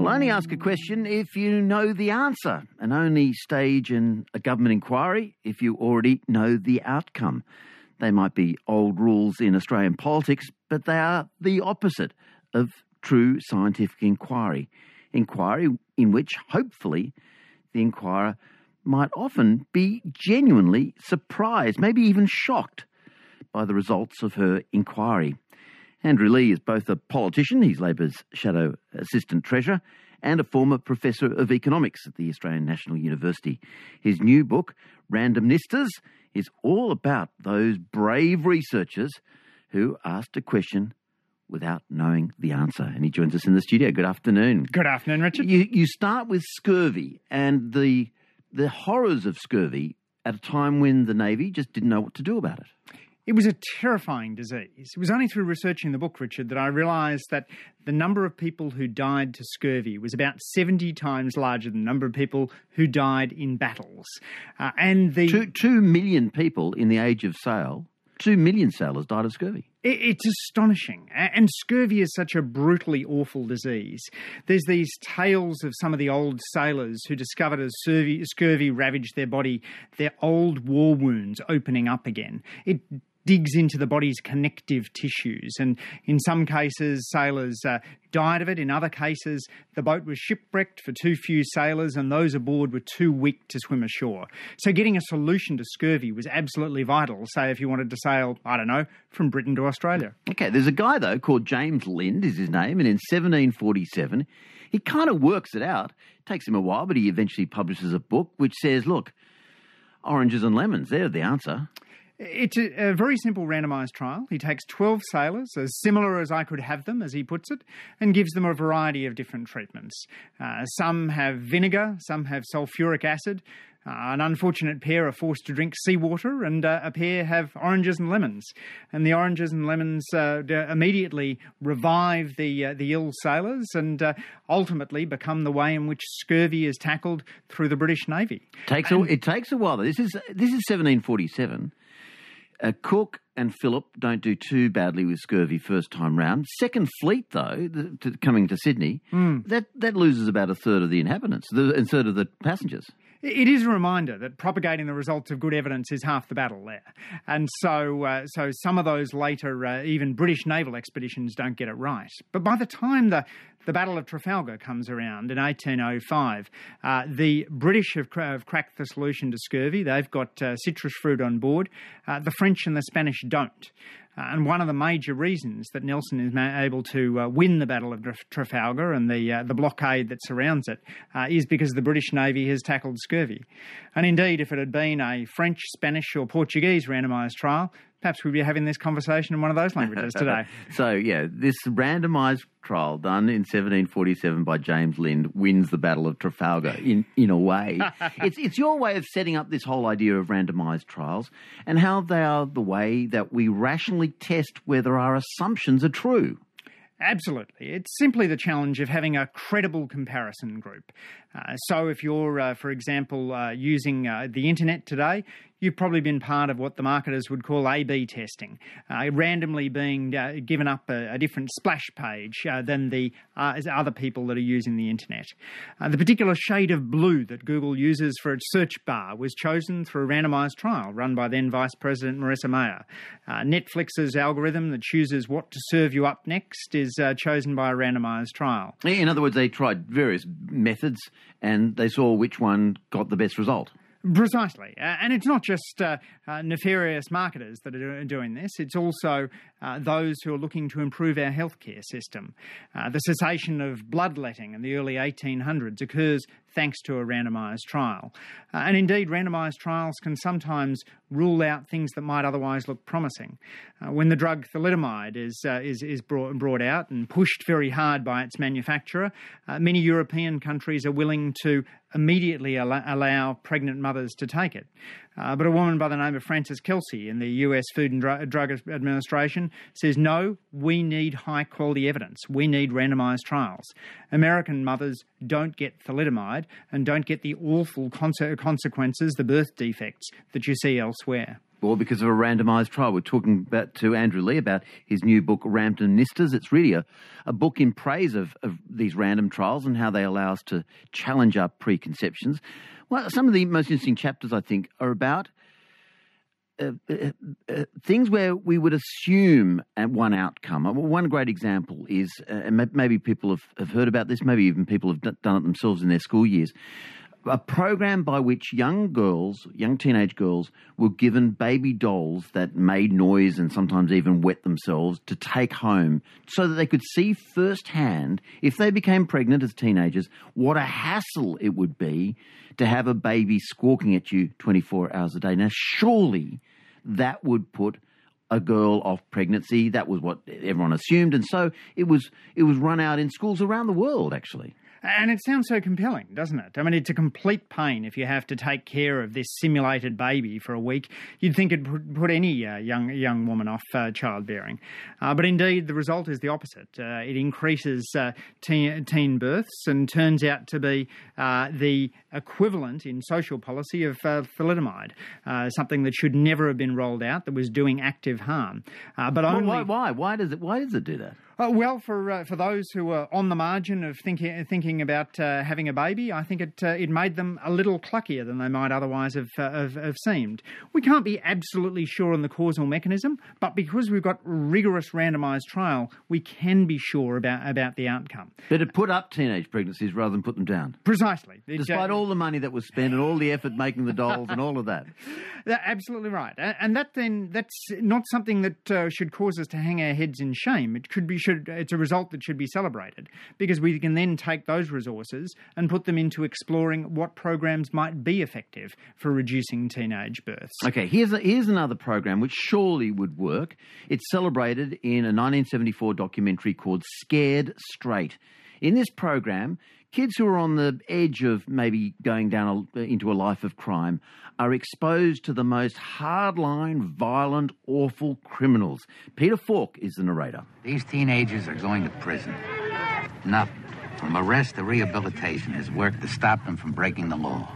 Well, only ask a question if you know the answer, and only stage in a government inquiry if you already know the outcome. They might be old rules in Australian politics, but they are the opposite of true scientific inquiry. Inquiry in which, hopefully, the inquirer might often be genuinely surprised, maybe even shocked by the results of her inquiry. Andrew Leigh is both a politician, he's Labor's shadow assistant treasurer, and a former professor of economics at the Australian National University. His new book, Randomistas, is all about those brave researchers who asked a question without knowing the answer. And he joins us in the studio. Good afternoon. Good afternoon, Richard. You, you start with scurvy and the, the horrors of scurvy at a time when the Navy just didn't know what to do about it. It was a terrifying disease. It was only through researching the book, Richard, that I realised that the number of people who died to scurvy was about 70 times larger than the number of people who died in battles. Uh, and the. Two, two million people in the age of sail Two million sailors died of scurvy. It's astonishing. And scurvy is such a brutally awful disease. There's these tales of some of the old sailors who discovered as scurvy ravaged their body, their old war wounds opening up again. It digs into the body's connective tissues. And in some cases, sailors uh, died of it. In other cases, the boat was shipwrecked for too few sailors, and those aboard were too weak to swim ashore. So, getting a solution to scurvy was absolutely vital, say, if you wanted to sail, I don't know, from Britain to Australia. Okay, there's a guy, though, called James Lind, is his name, and in 1747, he kind of works it out. It takes him a while, but he eventually publishes a book which says, look, oranges and lemons, they're the answer. It's a, a, very simple randomised trial. He takes 12 sailors, as similar as I could have them, as he puts it, and gives them a variety of different treatments. Uh, some have vinegar, some have sulfuric acid. Uh, an unfortunate pair are forced to drink seawater, and uh, a pair have oranges and lemons. And the oranges and lemons uh, immediately revive the uh, the ill sailors, and uh, ultimately become the way in which scurvy is tackled through the British Navy. Takes and, a, it takes a while. This is this is 1747. Uh, Cook and Phillip don't do too badly with scurvy first time round. Second fleet, though, the, to, coming to Sydney, mm. that, that loses about a third of the inhabitants, the, a third of the passengers. It is a reminder that propagating the results of good evidence is half the battle there, and so uh, so some of those later uh, even British naval expeditions don't get it right. But by the time the the Battle of Trafalgar comes around in 1805. Uh, the British have, have, cracked the solution to scurvy. They've got uh, citrus fruit on board. Uh, the French and the Spanish don't. And one of the major reasons that Nelson is able to uh, win the Battle of Trafalgar and the uh, the blockade that surrounds it uh, is because the British Navy has tackled scurvy. And indeed, if it had been a French, Spanish, or Portuguese randomised trial, perhaps we'd be having this conversation in one of those languages today. so, yeah, this randomised trial done in 1747 by James Lind wins the Battle of Trafalgar in, in a way. it's, it's your way of setting up this whole idea of randomised trials and how they are the way that we rationally test whether our assumptions are true. Absolutely. It's simply the challenge of having a credible comparison group. Uh, so, if you're, uh, for example, uh, using uh, the internet today, you've probably been part of what the marketers would call A B testing, uh, randomly being uh, given up a, a, different splash page uh, than the uh, other people that are using the internet. Uh, the particular shade of blue that Google uses for its search bar was chosen through a randomized trial run by then Vice President Marissa Mayer. Uh, Netflix's algorithm that chooses what to serve you up next is chosen by a randomized trial. In other words, they tried various methods and they saw which one got the best result. Precisely. Uh, and it's not just uh, uh, nefarious marketers that are doing this, it's also uh, those who are looking to improve our healthcare system. Uh, the cessation of bloodletting in the early 1800s occurs thanks to a randomised trial. Uh, and indeed, randomised trials can sometimes rule out things that might otherwise look promising. Uh, when the drug thalidomide is, uh, is, is brought, brought out and pushed very hard by its manufacturer, uh, many European countries are willing to immediately allow pregnant mothers to take it. Uh, but a woman by the name of Frances Kelsey in the US Food and Drug Administration says, no, we need high quality evidence. We need randomised trials. American mothers don't get thalidomide and don't get the awful consequences, the birth defects that you see elsewhere. or because of a randomised trial. We're talking about to Andrew Leigh about his new book, Randomistas. It's really a, a book in praise of, of these random trials and how they allow us to challenge our preconceptions. Well, some of the most interesting chapters, I think, are about uh, uh, uh, things where we would assume one outcome. One great example is, uh, and maybe people have, have heard about this, maybe even people have done it themselves in their school years, a program by which young girls, young teenage girls, were given baby dolls that made noise and sometimes even wet themselves to take home so that they could see firsthand, if they became pregnant as teenagers, what a hassle it would be to have a baby squawking at you 24 hours a day. Now, surely that would put a girl off pregnancy. That was what everyone assumed, and so it was. It was run out in schools around the world, actually. And it sounds so compelling, doesn't it? I mean, it's a complete pain if you have to take care of this simulated baby for a week. You'd think it'd put any uh, young young woman off uh, childbearing. Uh, but indeed, the result is the opposite. Uh, it increases uh, teen, teen, births and turns out to be uh, the equivalent in social policy of thalidomide, something that should never have been rolled out that was doing active harm. but only... why, why? Why does it? Why does it do that? Uh, well, for uh, for those who are on the margin of thinking thinking about uh, having a baby, I think it uh, it made them a little cluckier than they might otherwise have, uh, have, have seemed. We can't be absolutely sure on the causal mechanism, but because we've got rigorous randomised trial, we can be sure about about the outcome. But it put up teenage pregnancies rather than put them down. Precisely. Despite all the money that was spent and all the effort making the dolls and all of that. Absolutely right, and that then that's not something that should cause us to hang our heads in shame. It could be should it's a result that should be celebrated because we can then take those resources and put them into exploring what programs might be effective for reducing teenage births. Okay, here's a, here's another program which surely would work. It's celebrated in a 1974 documentary called Scared Straight. In this program, kids who are on the edge of maybe going down a, into a life of crime are exposed to the most hardline, violent, awful criminals. Peter Falk is the narrator. These teenagers are going to prison. Nothing. From arrest to rehabilitation is work to stop them from breaking the law.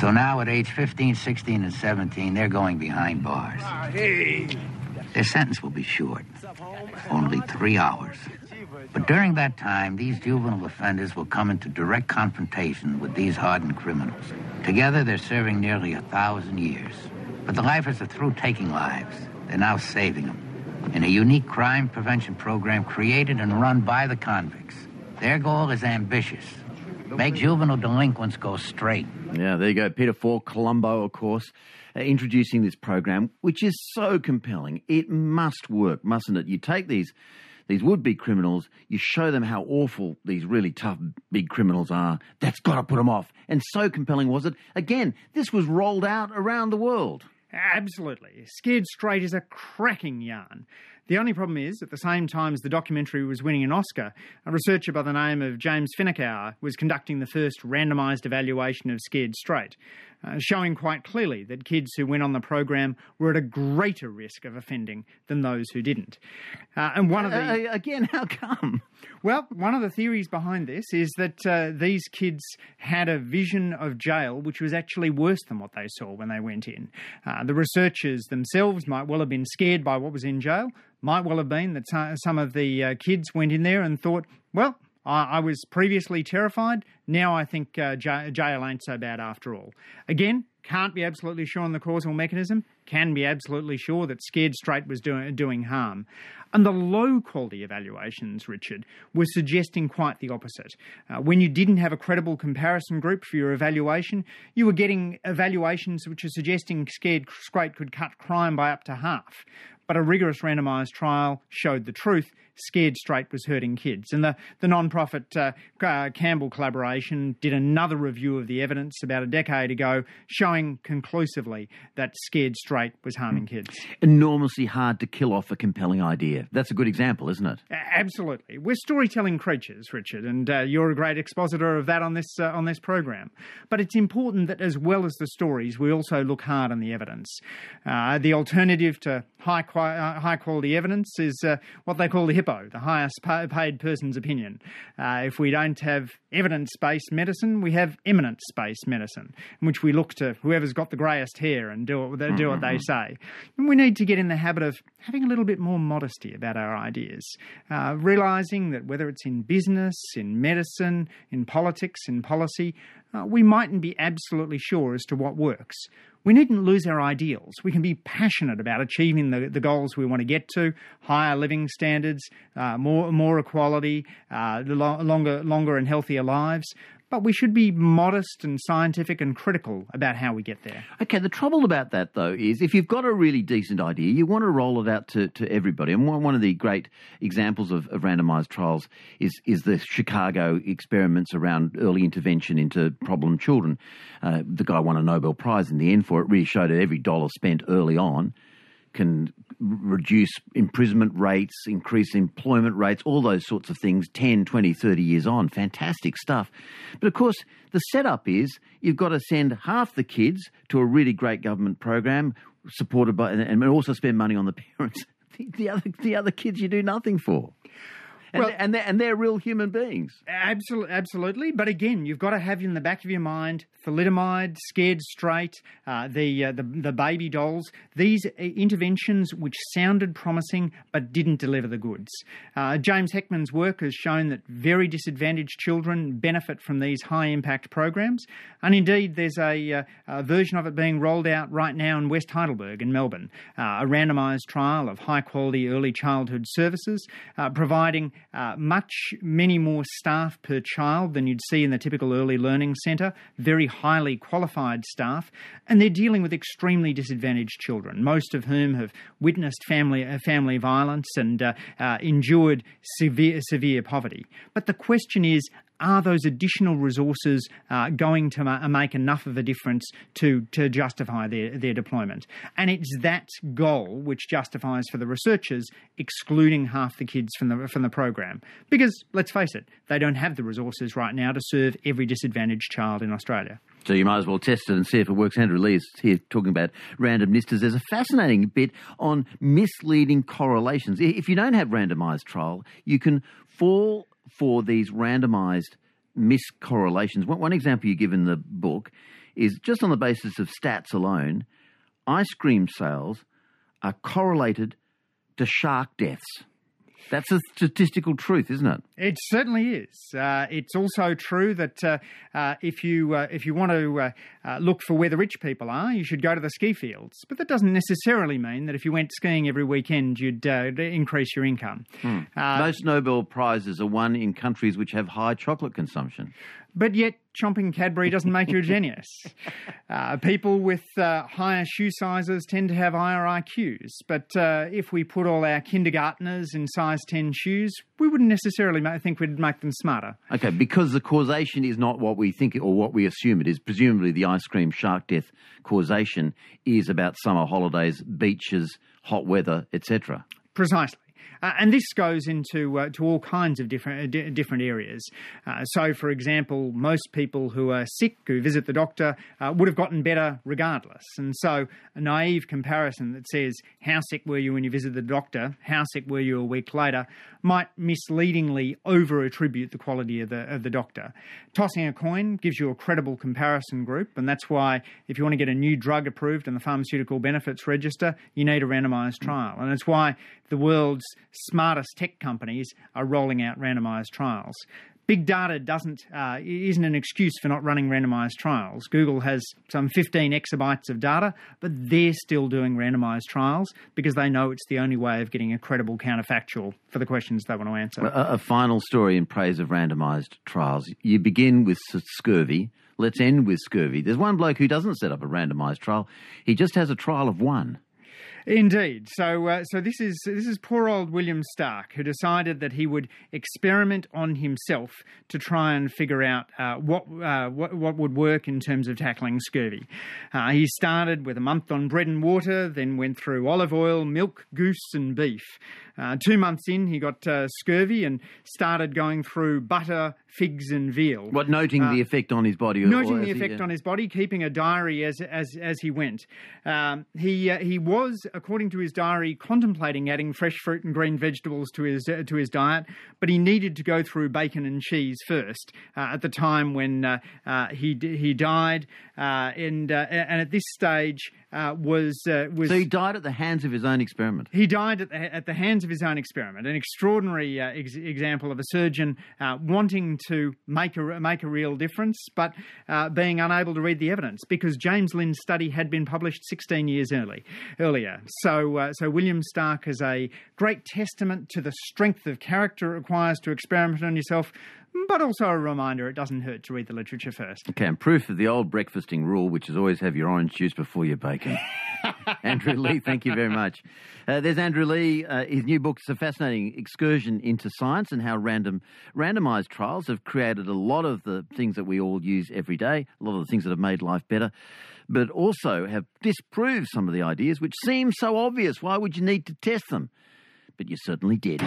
So now at age 15, 16, and 17, they're going behind bars. Their sentence will be short. Only three hours. But during that time, these juvenile offenders will come into direct confrontation with these hardened criminals. Together, they're serving nearly a thousand years. But the lifers are through taking lives. They're now saving them. In a unique crime prevention program created and run by the convicts. Their goal is ambitious. Make juvenile delinquents go straight. Yeah, there you go. Peter Falk, Columbo, of course, uh, introducing this program, which is so compelling. It must work, mustn't it? You take these these would be criminals, you show them how awful these really tough big criminals are. That's got to put them off. And so compelling was it. Again, this was rolled out around the world. Absolutely. Scared Straight is a cracking yarn. The only problem is, at the same time as the documentary was winning an Oscar, a researcher by the name of James Finckenauer was conducting the first randomised evaluation of Scared Straight, uh, showing quite clearly that kids who went on the program were at a greater risk of offending than those who didn't. Uh, and one of the uh, uh again, how come? Well, one of the theories behind this is that uh, these kids had a vision of jail which was actually worse than what they saw when they went in. Uh, the researchers themselves might well have been scared by what was in jail. Might well have been that some of the kids went in there and thought, well, I, was previously terrified. Now I think uh, jail ain't so bad after all. Again, can't be absolutely sure on the causal mechanism, can be absolutely sure that Scared Straight was doing, doing harm. And the low quality evaluations, Richard, were suggesting quite the opposite. Uh, when you didn't have a credible comparison group for your evaluation, you were getting evaluations which are suggesting Scared Straight could cut crime by up to half. But a rigorous randomised trial showed the truth Scared Straight was hurting kids. And the, the non profit uh, uh, Campbell collaboration did another review of the evidence about a decade ago, showing conclusively that Scared Straight was harming kids. Enormously hard to kill off a compelling idea. That's a good example, isn't it? absolutely. We're storytelling creatures, Richard, and uh, you're a great expositor of that on this, uh, on this program. But it's important that, as well as the stories, we also look hard on the evidence. Uh, the alternative to high uh, high quality evidence is uh, what they call the HIPPO, the highest paid person's opinion. Uh, if we don't have evidence based medicine, we have eminence based medicine, in which we look to whoever's got the greyest hair and do, do mm-hmm. what they mm-hmm. say. And we need to get in the habit of having a little bit more modesty about our ideas, uh, realizing that whether it's in business, in medicine, in politics, in policy, uh, we mightn't be absolutely sure as to what works. We needn't lose our ideals. We can be passionate about achieving the, the goals we want to get to higher living standards, uh, more, more equality, uh, longer, longer and healthier lives. But we should be modest and scientific and critical about how we get there. Okay, the trouble about that, though, is if you've got a really decent idea, you want to roll it out to, to everybody. And one, one of the great examples of, of randomized trials is, is the Chicago experiments around early intervention into problem children. Uh, the guy won a Nobel Prize in the end for it, really showed that every dollar spent early on can reduce imprisonment rates, increase employment rates, all those sorts of things 10, 20, 30 years on. Fantastic stuff. But of course, the setup is you've got to send half the kids to a really great government program supported by, and also spend money on the parents. The other, the other kids you do nothing for. And, well, and, they're, and they're real human beings. Absolutely, absolutely. But again, you've got to have in the back of your mind thalidomide, scared straight, uh, the, uh, the the baby dolls. These interventions which sounded promising but didn't deliver the goods. Uh, James Heckman's work has shown that very disadvantaged children benefit from these high impact programs, and indeed, there's a, uh, a, version of it being rolled out right now in West Heidelberg in Melbourne, uh, a randomised trial of high quality early childhood services, uh, much many more staff per child than you'd see in the typical early learning centre. Very highly qualified staff, and they're dealing with extremely disadvantaged children, most of whom have witnessed family uh, family violence and uh, uh, endured severe severe poverty. But the question is, are those additional resources uh, going to ma- make enough of a difference to, to justify their, their deployment? And it's that goal which justifies for the researchers excluding half the kids from the, from the program. Because, let's face it, they don't have the resources right now to serve every disadvantaged child in Australia. So you might as well test it and see if it works. Andrew Leigh is here talking about Randomistas. There's a fascinating bit on misleading correlations. If you don't have randomised trial, you can fall for these randomized miscorrelations. One, one example you give in the book is just on the basis of stats alone, ice cream sales are correlated to shark deaths. That's a statistical truth, isn't it? It certainly is. Uh, it's also true that uh, uh, if you uh, if you want to uh, uh, look for where the rich people are, you should go to the ski fields. But that doesn't necessarily mean that if you went skiing every weekend, you'd increase your income. Hmm. Most Nobel prizes are won in countries which have high chocolate consumption. But yet, chomping Cadbury doesn't make you a genius. Uh, people with uh, higher shoe sizes tend to have higher IQs. But uh, if we put all our kindergarteners in size 10 shoes, we wouldn't necessarily think we'd make them smarter. Okay, because the causation is not what we think or what we assume it is. Presumably, the ice cream shark death causation is about summer holidays, beaches, hot weather, etc. Precisely. Uh, and this goes into uh, to all kinds of different uh, d- different areas. Uh, so, for example, most people who are sick who visit the doctor uh, would have gotten better regardless. And so, a naive comparison that says how sick were you when you visited the doctor, how sick were you a week later, might misleadingly over attribute the quality of the of the doctor. Tossing a coin gives you a credible comparison group, and that's why if you want to get a new drug approved in the pharmaceutical benefits register, you need a randomised trial, and it's why the world's smartest tech companies are rolling out randomized trials. Big data doesn't uh, isn't an excuse for not running randomized trials. Google has some 15 exabytes of data, but they're still doing randomized trials because they know it's the only way of getting a credible counterfactual for the questions they want to answer. A, a final story in praise of randomized trials. You begin with scurvy. Let's end with scurvy. There's one bloke who doesn't set up a randomized trial. He just has a trial of one. Indeed. So, uh, so this is this is poor old William Stark who decided that he would experiment on himself to try and figure out uh, what, uh, what, what would work in terms of tackling scurvy. Uh, he started with a month on bread and water, then went through olive oil, milk, goose, and beef. Uh, two months in, he got uh, scurvy and started going through butter, figs, and veal. What noting the effect on his body? Noting the effect he, on his body, keeping a diary as as as he went. Um, he uh, he was according to his diary, contemplating adding fresh fruit and green vegetables to his uh, to his diet, but he needed to go through bacon and cheese first. Uh, at the time when uh, uh, he he died, uh, and and at this stage Uh, was uh, was so he died at the hands of his own experiment. He died at the, at the hands of his own experiment. An extraordinary uh, ex- example of a surgeon wanting to make a make a real difference, but being unable to read the evidence because James Lind's study had been published 16 years early earlier. So uh, so William Stark is a great testament to the strength of character it requires to experiment on yourself, but also a reminder it doesn't hurt to read the literature first. Okay, and proof of the old breakfasting rule, which is always have your orange juice before your bacon. Andrew Leigh, thank you very much. Uh, there's Andrew Leigh. Uh, his new book is a fascinating excursion into science and how random randomized trials have created a lot of the things that we all use every day, a lot of the things that have made life better, but also have disproved some of the ideas which seem so obvious. Why would you need to test them? But you certainly did.